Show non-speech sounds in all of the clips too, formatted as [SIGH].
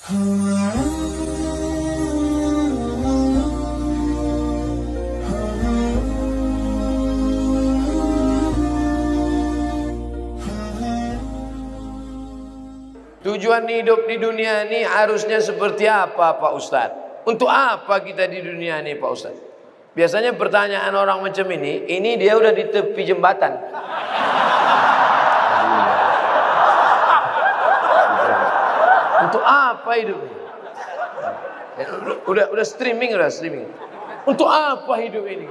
Tujuan hidup di dunia ini harusnya seperti apa Pak Ustadz? Untuk apa kita di dunia ini Pak Ustadz? Biasanya pertanyaan orang macam ini, ini dia udah di tepi jembatan. Untuk apa hidup ini? Udah udah streaming udah streaming. Untuk apa hidup ini?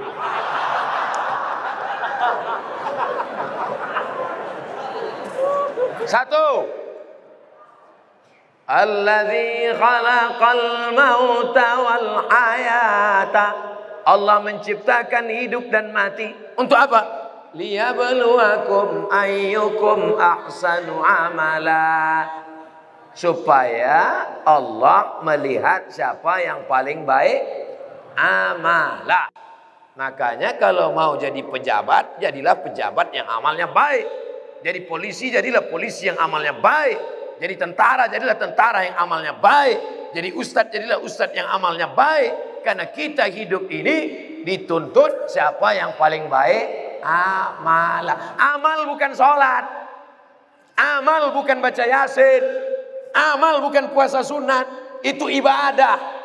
Satu. Alladzi khalaqal mauta wal hayata. Allah menciptakan hidup dan mati. Untuk apa? Liyabluwakum ayyukum ahsanu amala. Supaya Allah melihat siapa yang paling baik amala. Makanya kalau mau jadi pejabat, jadilah pejabat yang amalnya baik. Jadi polisi, jadilah polisi yang amalnya baik. Jadi tentara, jadilah tentara yang amalnya baik. Jadi ustadz, jadilah ustadz yang amalnya baik. Karena kita hidup ini dituntut siapa yang paling baik amala. Amal bukan sholat. Amal bukan baca yasin. Amal bukan puasa sunat. Itu ibadah.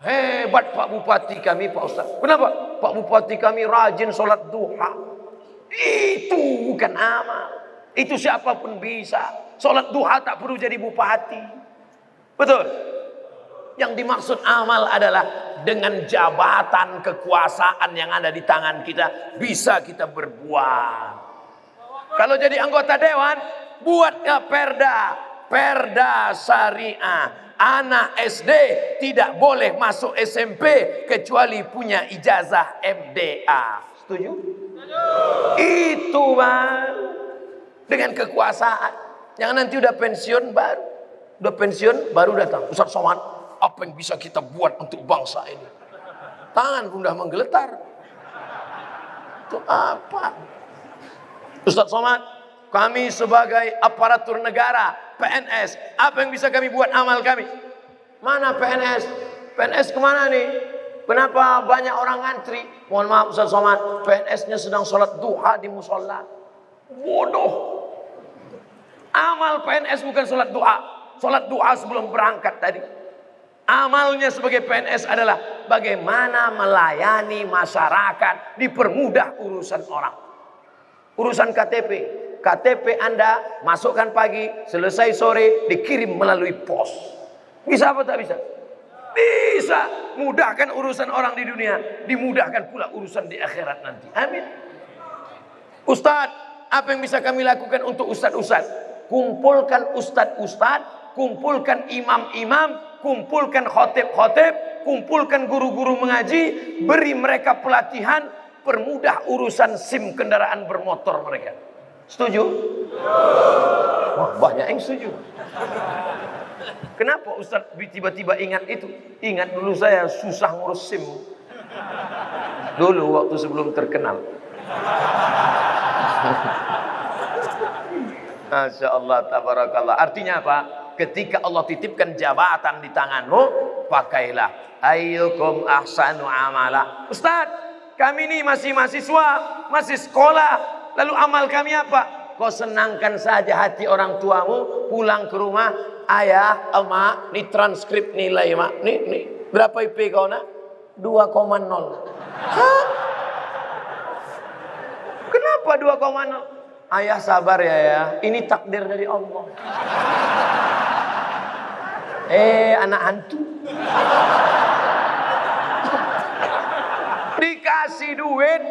Hebat Pak Bupati kami Pak Ustaz. Kenapa? Pak Bupati kami rajin sholat duha. Itu bukan amal. Itu siapa pun bisa. Sholat duha tak perlu jadi bupati. Betul? Yang dimaksud amal adalah dengan jabatan kekuasaan yang ada di tangan kita. Bisa kita berbuat. Kalau jadi anggota dewan, buatnya perda. Perda syariah. Anak SD tidak boleh masuk SMP kecuali punya ijazah MDA. Setuju? Itu bang. Dengan kekuasaan. Jangan nanti udah pensiun baru. Udah pensiun baru datang. Ustaz Somad, apa yang bisa kita buat untuk bangsa ini? Tangan pun udah menggeletar. Itu apa? Ustaz Somad, kami sebagai aparatur negara, PNS, apa yang bisa kami buat amal kami? Mana PNS? PNS ke mana nih? Kenapa banyak orang ngantri? Mohon maaf Ustaz Somad, PNS-nya sedang sholat duha di musola. Bodoh. Amal PNS bukan sholat duha. Sholat duha sebelum berangkat tadi. Amalnya sebagai PNS adalah bagaimana melayani masyarakat, dipermudah urusan orang. Urusan KTP, KTP Anda masukkan pagi, selesai sore, dikirim melalui pos. Bisa apa tak bisa? Bisa. Mudahkan urusan orang di dunia, dimudahkan pula urusan di akhirat nanti. Amin. Ustadz, apa yang bisa kami lakukan untuk ustadz-ustadz? Kumpulkan ustadz-ustadz, kumpulkan imam-imam, kumpulkan khotib-khotib, kumpulkan guru-guru mengaji, beri mereka pelatihan, permudah urusan SIM kendaraan bermotor mereka. Setuju? Wah, banyak yang setuju. Kenapa Ustaz tiba-tiba ingat itu? Ingat dulu saya susah ngurus SIM. Dulu waktu sebelum terkenal. [LAUGHS] Masya Allah, tabarakallah. Artinya apa? Ketika Allah titipkan jabatan di tanganmu, pakailah. Ayyukum ahsanu amala. Ustaz, kami ini masih mahasiswa, masih sekolah. Lalu amal kami apa? Kau senangkan saja hati orang tuamu, pulang ke rumah, ayah, emak, ini transkrip nilai, mak. Nih, nih. Berapa IP kau nak? 2,0. Hah? Kenapa 2,0? Ayah sabar ya ya, ini takdir dari Allah. Eh, anak hantu. Dikasih duit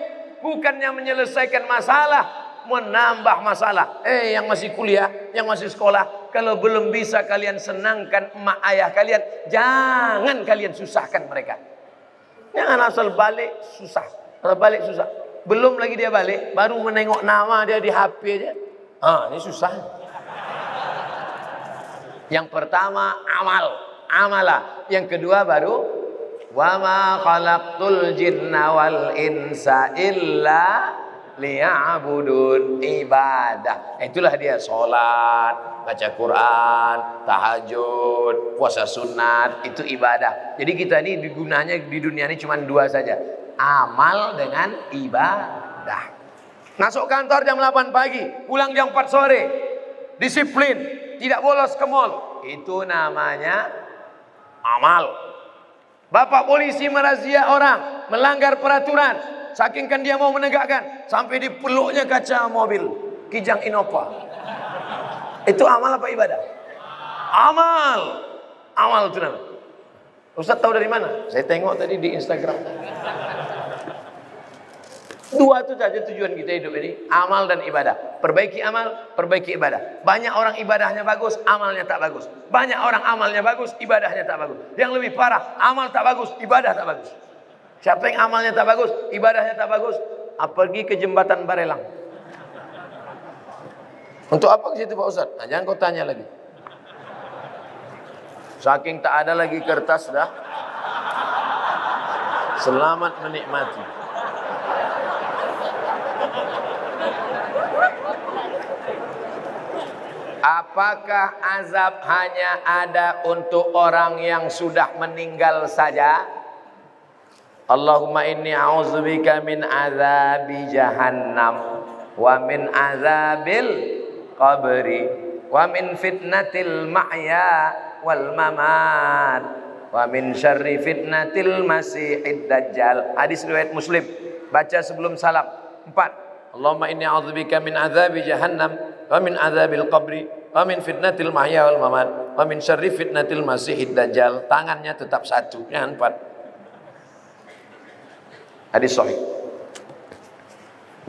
bukannya menyelesaikan masalah, menambah masalah. Eh, yang masih kuliah, yang masih sekolah, kalau belum bisa kalian senangkan emak ayah kalian, jangan kalian susahkan mereka. Jangan asal balik susah, asal balik susah. Belum lagi dia balik, baru menengok nama dia di HP aja. Ah, ini susah. Yang pertama amal, amala. Yang kedua baru wa ma khalaqtul jinna wal insa illa liya'budun ibadah. Itulah dia sholat, baca Quran, tahajud, puasa sunat, itu ibadah. Jadi kita ini digunanya di dunia ini cuma dua saja. Amal dengan ibadah. Masuk kantor jam 8 pagi, pulang jam 4 sore. Disiplin, tidak bolos ke mall. Itu namanya amal. Bapak polisi merazia orang, melanggar peraturan, Saking kan dia mau menegakkan sampai dipeluknya kaca mobil Kijang Innova. Itu amal apa ibadah? Amal. Amal itu namanya. Ustaz tahu dari mana? Saya tengok tadi di Instagram. Dua itu saja tujuan kita hidup ini, amal dan ibadah. Perbaiki amal, perbaiki ibadah. Banyak orang ibadahnya bagus, amalnya tak bagus. Banyak orang amalnya bagus, ibadahnya tak bagus. Yang lebih parah, amal tak bagus, ibadah tak bagus. Siapa yang amalnya tak bagus, ibadahnya tak bagus, ah, pergi ke jembatan Barelang. Untuk apa ke situ Pak Ustaz? Nah, jangan kau tanya lagi. Saking tak ada lagi kertas dah. Selamat menikmati. Apakah azab hanya ada untuk orang yang sudah meninggal saja? Allahumma inni a'udzubika min azabi jahannam wa min azabil qabri wa min fitnatil ma'ya wal mamat wa min syarri fitnatil masiihid dajjal. Hadis riwayat muslim. Baca sebelum salam. Empat. Allahumma inni a'udzubika min azabi jahannam wa min azabil qabri wa min fitnatil mahya wal mamat wa min syarri fitnatil masiihid dajjal tangannya tetap satu yang empat Hadis sahih.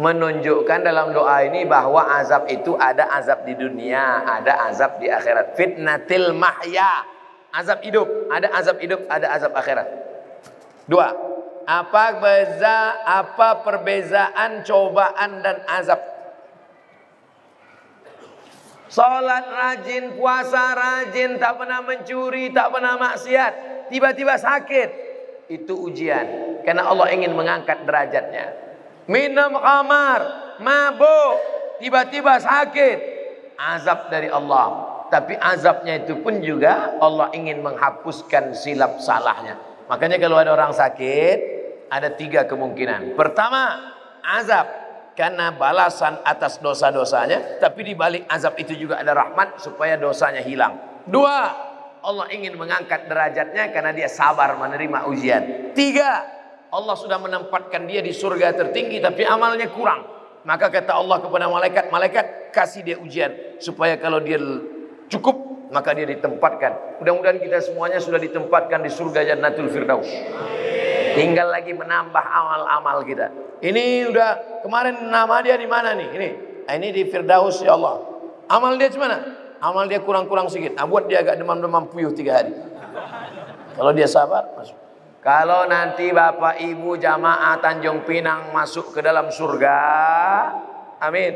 Menunjukkan dalam doa ini bahwa azab itu ada azab di dunia, ada azab di akhirat. Fitnatil mahya. Azab hidup, ada azab hidup, ada azab akhirat. Dua. Apa beza apa perbezaan cobaan dan azab? Salat rajin, puasa rajin, tak pernah mencuri, tak pernah maksiat, tiba-tiba sakit. Itu ujian. Karena Allah ingin mengangkat derajatnya. Minum khamar, mabuk, tiba-tiba sakit. Azab dari Allah. Tapi azabnya itu pun juga Allah ingin menghapuskan silap salahnya. Makanya kalau ada orang sakit, ada tiga kemungkinan. Pertama, azab karena balasan atas dosa-dosanya, tapi di balik azab itu juga ada rahmat supaya dosanya hilang. Dua, Allah ingin mengangkat derajatnya karena dia sabar menerima ujian. Tiga, Allah sudah menempatkan dia di surga tertinggi tapi amalnya kurang. Maka kata Allah kepada malaikat, malaikat kasih dia ujian supaya kalau dia cukup maka dia ditempatkan. Mudah-mudahan kita semuanya sudah ditempatkan di surga Jannatul Firdaus. Tinggal lagi menambah amal-amal kita. Ini udah kemarin nama dia di mana nih? Ini. Nah, ini di Firdaus ya Allah. Amal dia di mana? Amal dia kurang-kurang sedikit. Nah, buat dia agak demam-demam puyuh tiga hari. Kalau dia sabar, masuk. Kalau nanti Bapak Ibu jamaah Tanjung Pinang masuk ke dalam surga, amin.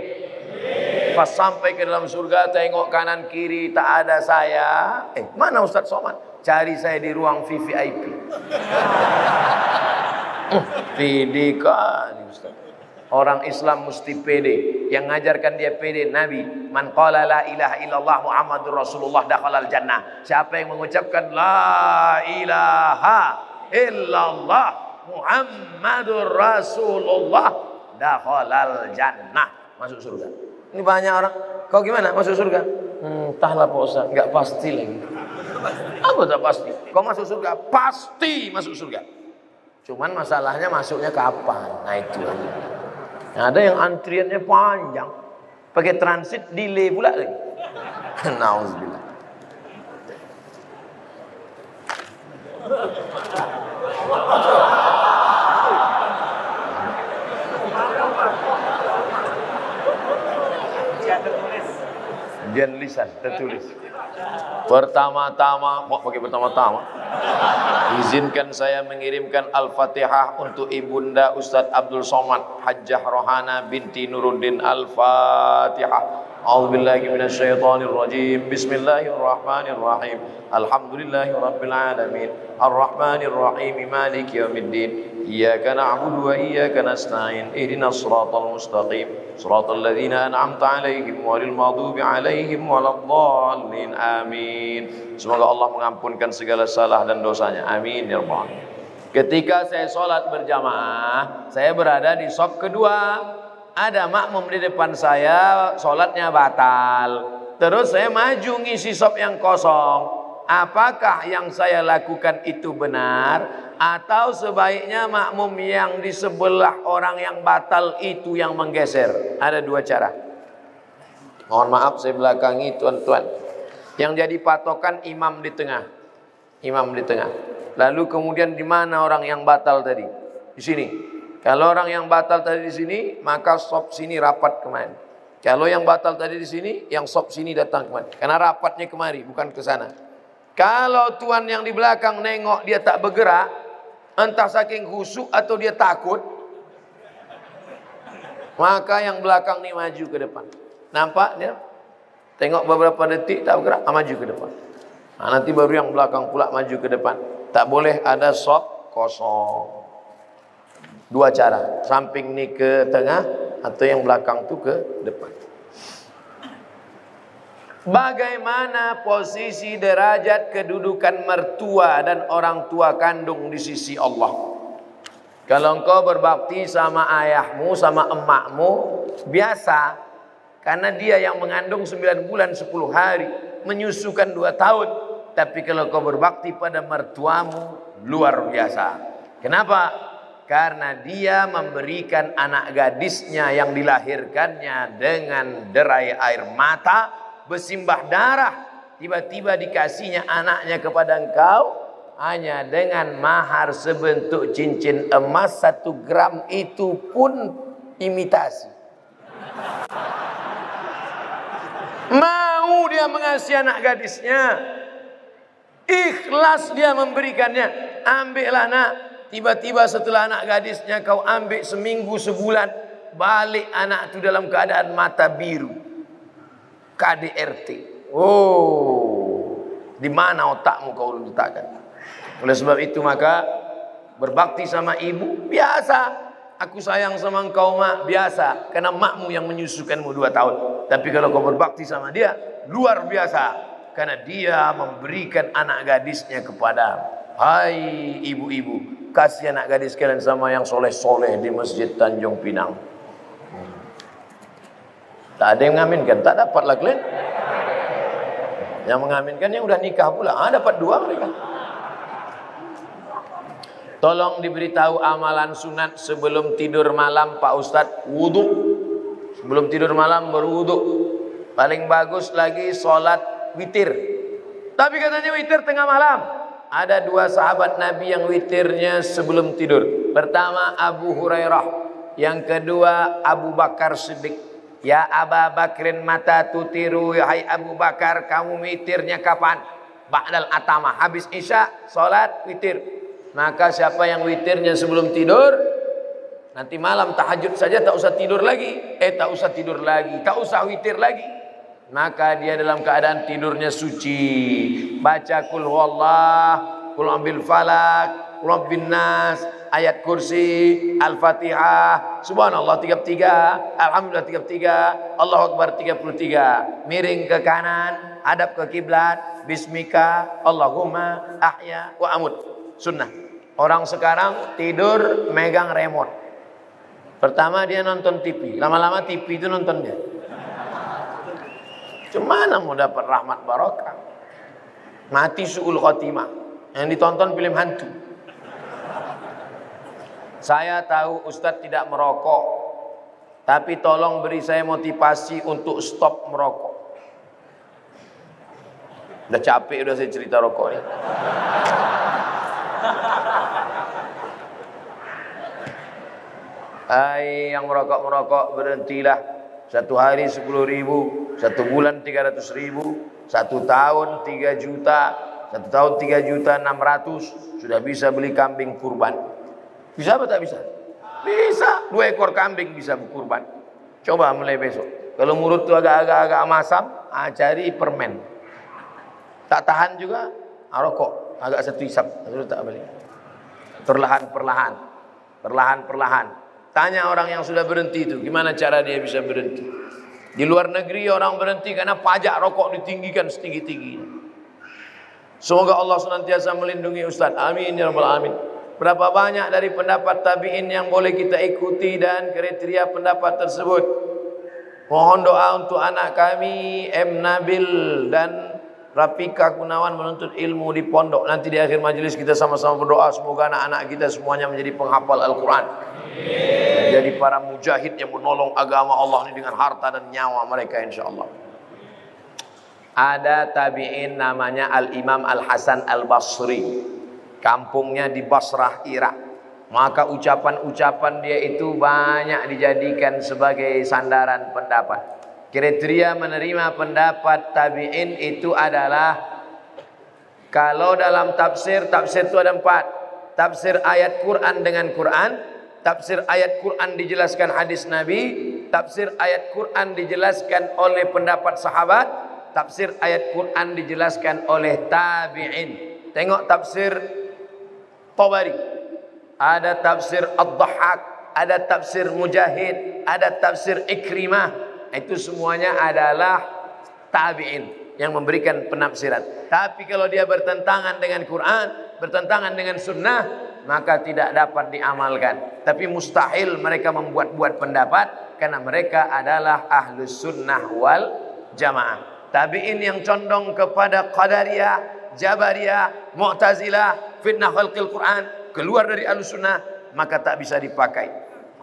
Pas sampai ke dalam surga tengok kanan kiri tak ada saya. Eh, mana Ustaz Somad? Cari saya di ruang VVIP. pede kali Ustaz. Orang Islam mesti pede. Yang ngajarkan dia pede Nabi. Man qala la ilaha illallah Muhammadur Rasulullah dakhalal jannah. Siapa yang mengucapkan la ilaha illallah Muhammadur Rasulullah dakhalal jannah masuk surga. Ini banyak orang, kau gimana masuk surga? Hmm, entahlah Pak Ustaz, enggak pasti lagi. Apa tak pasti? Kau masuk surga, pasti masuk surga. Cuman masalahnya masuknya kapan? Nah itu. Nah, ada yang antriannya panjang. Pakai transit delay pula lagi. [LAUGHS] Nauzubillah. Ujian lisan tertulis. Pertama-tama, mau pakai pertama-tama. Izinkan saya mengirimkan Al-Fatihah untuk Ibunda Ustadz Abdul Somad Hajjah Rohana binti Nuruddin Al-Fatihah. أعوذ بالله من الشيطان الرجيم بسم الله الرحمن الرحيم الحمد لله رب العالمين الرحمن الرحيم مالك يوم الدين إياك نعبد وإياك نستعين اهدنا الصراط المستقيم صراط الذين أنعمت عليهم وللمغضوب عليهم ولا الضالين آمين Semoga Allah mengampunkan segala salah dan dosanya. Amin ya rabbal alamin. Ketika saya sholat berjamaah, saya berada di sop kedua. Ada makmum di depan saya, sholatnya batal. Terus saya maju ngisi sop yang kosong. Apakah yang saya lakukan itu benar? Atau sebaiknya makmum yang di sebelah orang yang batal itu yang menggeser? Ada dua cara. Mohon maaf saya belakangi tuan-tuan. Yang jadi patokan imam di tengah. Imam di tengah. Lalu kemudian di mana orang yang batal tadi? Di sini. Kalau orang yang batal tadi di sini, maka sop sini rapat kemari. Kalau yang batal tadi di sini, yang sop sini datang kemari. Karena rapatnya kemari, bukan ke sana. Kalau tuan yang di belakang nengok dia tak bergerak, entah saking khusyuk atau dia takut, maka yang belakang ni maju ke depan. Nampak dia? Tengok beberapa detik tak bergerak, ah, maju ke depan. Nah, nanti baru yang belakang pula maju ke depan. Tak boleh ada sop kosong. Dua cara. Samping ni ke tengah atau yang belakang tu ke depan. Bagaimana posisi derajat kedudukan mertua dan orang tua kandung di sisi Allah? Kalau engkau berbakti sama ayahmu, sama emakmu, biasa. Karena dia yang mengandung 9 bulan 10 hari, menyusukan 2 tahun. Tapi kalau kau berbakti pada mertuamu luar biasa. Kenapa? Karena dia memberikan anak gadisnya yang dilahirkannya dengan derai air mata, bersimbah darah, tiba-tiba dikasihnya anaknya kepada engkau hanya dengan mahar sebentuk cincin emas satu gram itu pun imitasi. Mau dia mengasihi anak gadisnya, Ikhlas dia memberikannya. Ambillah nak. Tiba-tiba setelah anak gadisnya kau ambil seminggu sebulan. Balik anak itu dalam keadaan mata biru. KDRT. Oh. Di mana otakmu kau letakkan? Oleh sebab itu maka berbakti sama ibu biasa. Aku sayang sama engkau mak biasa. Karena makmu yang menyusukanmu dua tahun. Tapi kalau kau berbakti sama dia luar biasa karena dia memberikan anak gadisnya kepada hai ibu-ibu kasih anak gadis kalian sama yang soleh-soleh di masjid Tanjung Pinang tak ada yang mengaminkan tak dapatlah kalian yang mengaminkan yang udah nikah pula ah dapat dua mereka tolong diberitahu amalan sunat sebelum tidur malam Pak Ustadz wudhu sebelum tidur malam berwudhu paling bagus lagi solat witir. Tapi katanya witir tengah malam. Ada dua sahabat Nabi yang witirnya sebelum tidur. Pertama Abu Hurairah. Yang kedua Abu Bakar Siddiq. Ya Aba Bakrin mata tutiru. Hai Abu Bakar kamu witirnya kapan? Ba'dal atama. Habis isya salat witir. Maka siapa yang witirnya sebelum tidur. Nanti malam tahajud saja tak usah tidur lagi. Eh tak usah tidur lagi. Tak usah witir lagi maka dia dalam keadaan tidurnya suci baca kul huwallah kul ambil falak kul bin nas ayat kursi al-fatihah subhanallah 33 alhamdulillah 33 Allahu akbar 33 miring ke kanan hadap ke kiblat bismika Allahumma ahya wa amut sunnah orang sekarang tidur megang remote pertama dia nonton TV lama-lama TV itu nonton dia Cemana mau dapat rahmat barokah? Mati su'ul khotimah. Yang ditonton film hantu. Saya tahu Ustadz tidak merokok. Tapi tolong beri saya motivasi untuk stop merokok. Udah capek udah saya cerita rokok ini. Hai yang merokok-merokok berhentilah. Satu hari sepuluh ribu, satu bulan 300 ribu, satu tahun 3 juta, satu tahun 3 juta 600 sudah bisa beli kambing kurban. Bisa apa tak bisa? Bisa, dua ekor kambing bisa kurban. Coba mulai besok. Kalau mulut tu agak-agak agak masam, ah, cari permen. Tak tahan juga, ah, rokok. Agak satu isap, terus tak balik. Perlahan-perlahan. Perlahan-perlahan. Tanya orang yang sudah berhenti itu, gimana cara dia bisa berhenti? Di luar negeri orang berhenti karena pajak rokok ditinggikan setinggi-tingginya. Semoga Allah senantiasa melindungi Ustaz. Amin ya rabbal alamin. Berapa banyak dari pendapat tabi'in yang boleh kita ikuti dan kriteria pendapat tersebut. Mohon doa untuk anak kami M Nabil dan Rafika Kunawan menuntut ilmu di pondok. Nanti di akhir majlis kita sama-sama berdoa semoga anak-anak kita semuanya menjadi penghafal Al-Qur'an. Jadi para mujahid yang menolong agama Allah ini dengan harta dan nyawa mereka insyaallah ada tabi'in namanya Al-Imam Al-Hasan Al-Basri. Kampungnya di Basrah, Irak. Maka ucapan-ucapan dia itu banyak dijadikan sebagai sandaran pendapat. Kriteria menerima pendapat tabi'in itu adalah kalau dalam tafsir, tafsir itu ada empat. Tafsir ayat Quran dengan Quran, tafsir ayat Quran dijelaskan hadis Nabi, tafsir ayat Quran dijelaskan oleh pendapat sahabat, tafsir ayat Quran dijelaskan oleh tabi'in. Tengok tafsir Tabari. Ada tafsir Ad-Dhahhak, ada tafsir Mujahid, ada tafsir Ikrimah. Itu semuanya adalah tabi'in yang memberikan penafsiran. Tapi kalau dia bertentangan dengan Quran, bertentangan dengan sunnah, maka tidak dapat diamalkan. Tapi mustahil mereka membuat-buat pendapat karena mereka adalah ahlus sunnah wal jamaah. Tabi'in yang condong kepada Qadariyah, Jabariyah, Mu'tazilah, fitnah khalqil Quran, keluar dari al-sunnah, maka tak bisa dipakai.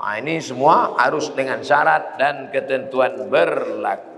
Nah, ini semua harus dengan syarat dan ketentuan berlaku.